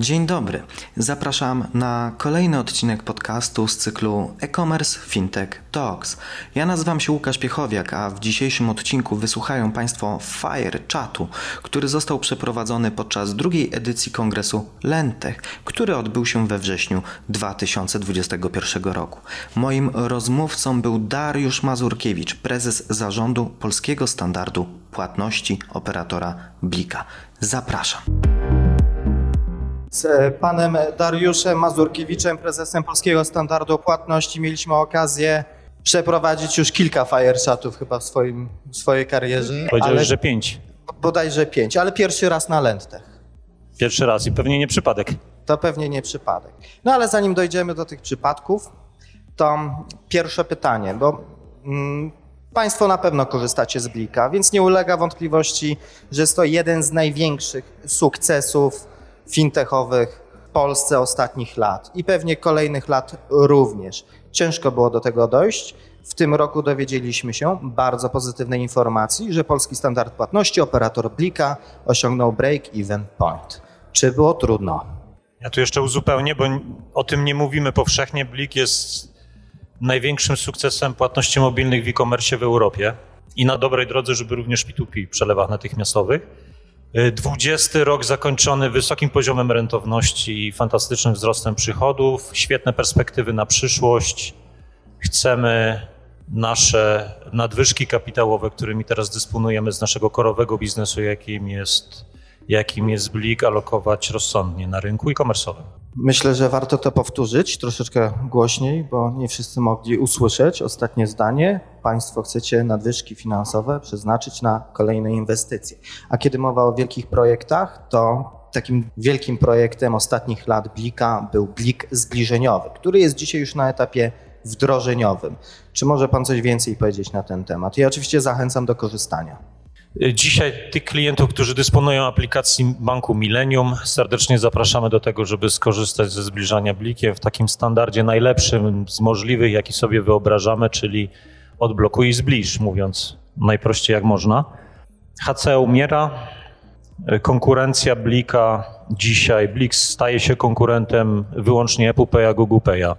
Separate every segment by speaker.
Speaker 1: Dzień dobry. Zapraszam na kolejny odcinek podcastu z cyklu E-commerce Fintech Talks. Ja nazywam się Łukasz Piechowiak, a w dzisiejszym odcinku wysłuchają Państwo Fire Chatu, który został przeprowadzony podczas drugiej edycji kongresu Lentech, który odbył się we wrześniu 2021 roku. Moim rozmówcą był Dariusz Mazurkiewicz, prezes zarządu Polskiego Standardu Płatności operatora Blika. Zapraszam
Speaker 2: z panem Dariuszem Mazurkiewiczem, prezesem Polskiego Standardu Płatności, mieliśmy okazję przeprowadzić już kilka firechatów chyba w, swoim, w swojej karierze.
Speaker 3: Powiedziałeś, że pięć.
Speaker 2: Bodajże pięć, ale pierwszy raz na Lentech.
Speaker 3: Pierwszy raz i pewnie nie przypadek.
Speaker 2: To pewnie nie przypadek. No ale zanim dojdziemy do tych przypadków, to pierwsze pytanie, bo mm, Państwo na pewno korzystacie z Blika, więc nie ulega wątpliwości, że jest to jeden z największych sukcesów fintechowych w Polsce ostatnich lat i pewnie kolejnych lat również. Ciężko było do tego dojść. W tym roku dowiedzieliśmy się bardzo pozytywnej informacji, że polski standard płatności, operator Blika, osiągnął break-even point. Czy było trudno?
Speaker 3: Ja tu jeszcze uzupełnię, bo o tym nie mówimy powszechnie. Blik jest największym sukcesem płatności mobilnych w e-commerce w Europie i na dobrej drodze, żeby również P2P przelewach natychmiastowych. 20 rok zakończony wysokim poziomem rentowności i fantastycznym wzrostem przychodów, świetne perspektywy na przyszłość. Chcemy nasze nadwyżki kapitałowe, którymi teraz dysponujemy z naszego korowego biznesu, jakim jest, jakim jest Blik, alokować rozsądnie na rynku e-commerce'owym.
Speaker 2: Myślę, że warto to powtórzyć troszeczkę głośniej, bo nie wszyscy mogli usłyszeć ostatnie zdanie. Państwo chcecie nadwyżki finansowe przeznaczyć na kolejne inwestycje. A kiedy mowa o wielkich projektach, to takim wielkim projektem ostatnich lat Blika był Blik zbliżeniowy, który jest dzisiaj już na etapie wdrożeniowym. Czy może Pan coś więcej powiedzieć na ten temat? Ja oczywiście zachęcam do korzystania.
Speaker 3: Dzisiaj tych klientów, którzy dysponują aplikacji banku Millennium, serdecznie zapraszamy do tego, żeby skorzystać ze zbliżania blikiem w takim standardzie najlepszym z możliwych, jaki sobie wyobrażamy, czyli odblokuj i zbliż, mówiąc najprościej jak można. HC umiera, konkurencja Blika dzisiaj, Blik staje się konkurentem wyłącznie Apple Pay'a, Google Pay'a.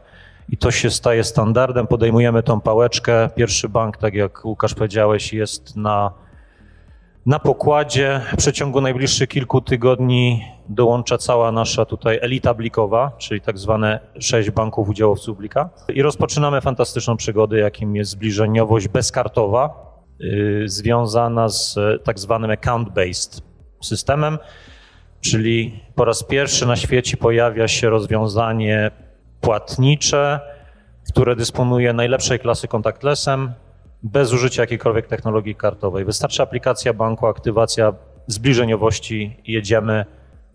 Speaker 3: I to się staje standardem, podejmujemy tą pałeczkę. Pierwszy bank, tak jak Łukasz powiedziałeś, jest na na pokładzie w przeciągu najbliższych kilku tygodni dołącza cała nasza tutaj elita blikowa, czyli tak zwane sześć banków udziałowców blika. I rozpoczynamy fantastyczną przygodę, jakim jest zbliżeniowość bezkartowa, yy, związana z tak zwanym account-based systemem, czyli po raz pierwszy na świecie pojawia się rozwiązanie płatnicze, które dysponuje najlepszej klasy contactlessem, bez użycia jakiejkolwiek technologii kartowej. Wystarczy aplikacja banku, aktywacja zbliżeniowości i jedziemy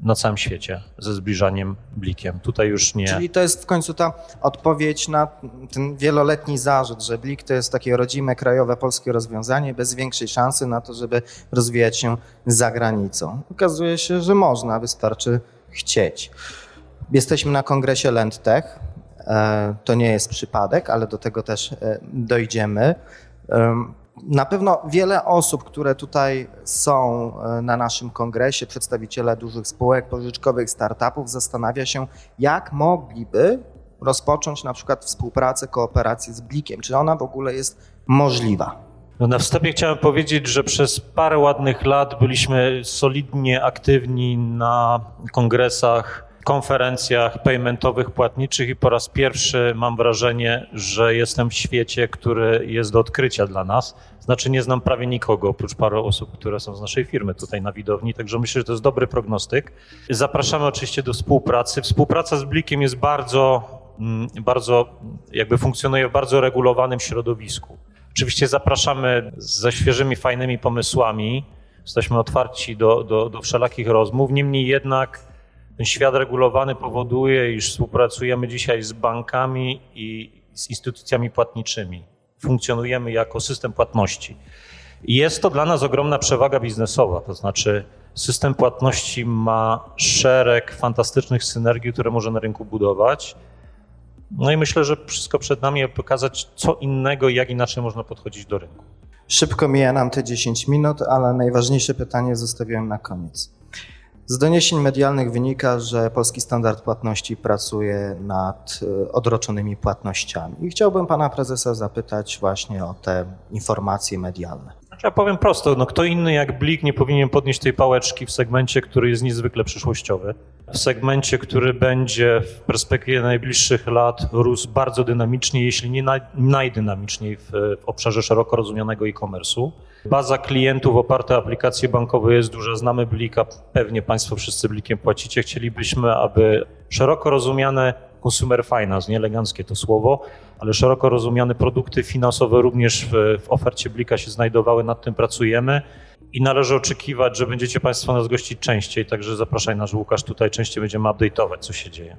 Speaker 3: na całym świecie ze zbliżaniem blikiem. Tutaj już nie.
Speaker 2: Czyli to jest w końcu ta odpowiedź na ten wieloletni zarzut, że blik to jest takie rodzime, krajowe, polskie rozwiązanie bez większej szansy na to, żeby rozwijać się za granicą. Okazuje się, że można, wystarczy chcieć. Jesteśmy na kongresie LendTech. E, to nie jest przypadek, ale do tego też e, dojdziemy. Na pewno wiele osób, które tutaj są e, na naszym kongresie, przedstawiciele dużych spółek pożyczkowych, startupów, zastanawia się, jak mogliby rozpocząć na przykład współpracę, kooperację z Blikiem. Czy ona w ogóle jest możliwa?
Speaker 3: No na wstępie chciałem powiedzieć, że przez parę ładnych lat byliśmy solidnie aktywni na kongresach konferencjach paymentowych, płatniczych i po raz pierwszy mam wrażenie, że jestem w świecie, który jest do odkrycia dla nas. Znaczy nie znam prawie nikogo, oprócz paru osób, które są z naszej firmy tutaj na widowni, także myślę, że to jest dobry prognostyk. Zapraszamy oczywiście do współpracy. Współpraca z Blikiem jest bardzo, mm, bardzo jakby funkcjonuje w bardzo regulowanym środowisku. Oczywiście zapraszamy ze świeżymi, fajnymi pomysłami. Jesteśmy otwarci do, do, do wszelakich rozmów. Niemniej jednak ten świat regulowany powoduje, iż współpracujemy dzisiaj z bankami i z instytucjami płatniczymi. Funkcjonujemy jako system płatności. I jest to dla nas ogromna przewaga biznesowa, to znaczy system płatności ma szereg fantastycznych synergii, które może na rynku budować. No i myślę, że wszystko przed nami, aby pokazać, co innego, jak inaczej można podchodzić do rynku.
Speaker 2: Szybko mija nam te 10 minut, ale najważniejsze pytanie zostawiłem na koniec. Z doniesień medialnych wynika, że Polski Standard Płatności pracuje nad e, odroczonymi płatnościami. I chciałbym pana prezesa zapytać właśnie o te informacje medialne.
Speaker 3: Ja powiem prosto, no kto inny jak Blik nie powinien podnieść tej pałeczki w segmencie, który jest niezwykle przyszłościowy. W segmencie, który będzie w perspektywie najbliższych lat rósł bardzo dynamicznie, jeśli nie naj, najdynamiczniej w, w obszarze szeroko rozumianego e-commerce'u. Baza klientów oparta o aplikacje bankowe jest duża, znamy Blika, pewnie Państwo wszyscy Blikiem płacicie. Chcielibyśmy, aby szeroko rozumiane consumer finance, nie eleganckie to słowo, ale szeroko rozumiane produkty finansowe również w, w ofercie Blika się znajdowały, nad tym pracujemy i należy oczekiwać, że będziecie Państwo nas gościć częściej, także zapraszaj nasz Łukasz, tutaj częściej będziemy update'ować, co się dzieje.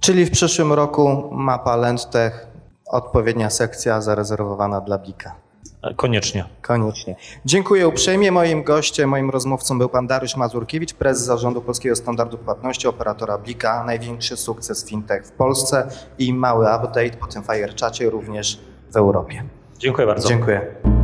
Speaker 2: Czyli w przyszłym roku mapa LandTech, odpowiednia sekcja zarezerwowana dla Blika.
Speaker 3: Koniecznie.
Speaker 2: Koniecznie. Dziękuję uprzejmie. Moim gościem, moim rozmówcą był pan Dariusz Mazurkiewicz, prezes zarządu Polskiego Standardu Płatności, operatora Blika. Największy sukces fintech w Polsce i mały update po tym Fireczacie również w Europie.
Speaker 3: Dziękuję bardzo.
Speaker 2: Dziękuję.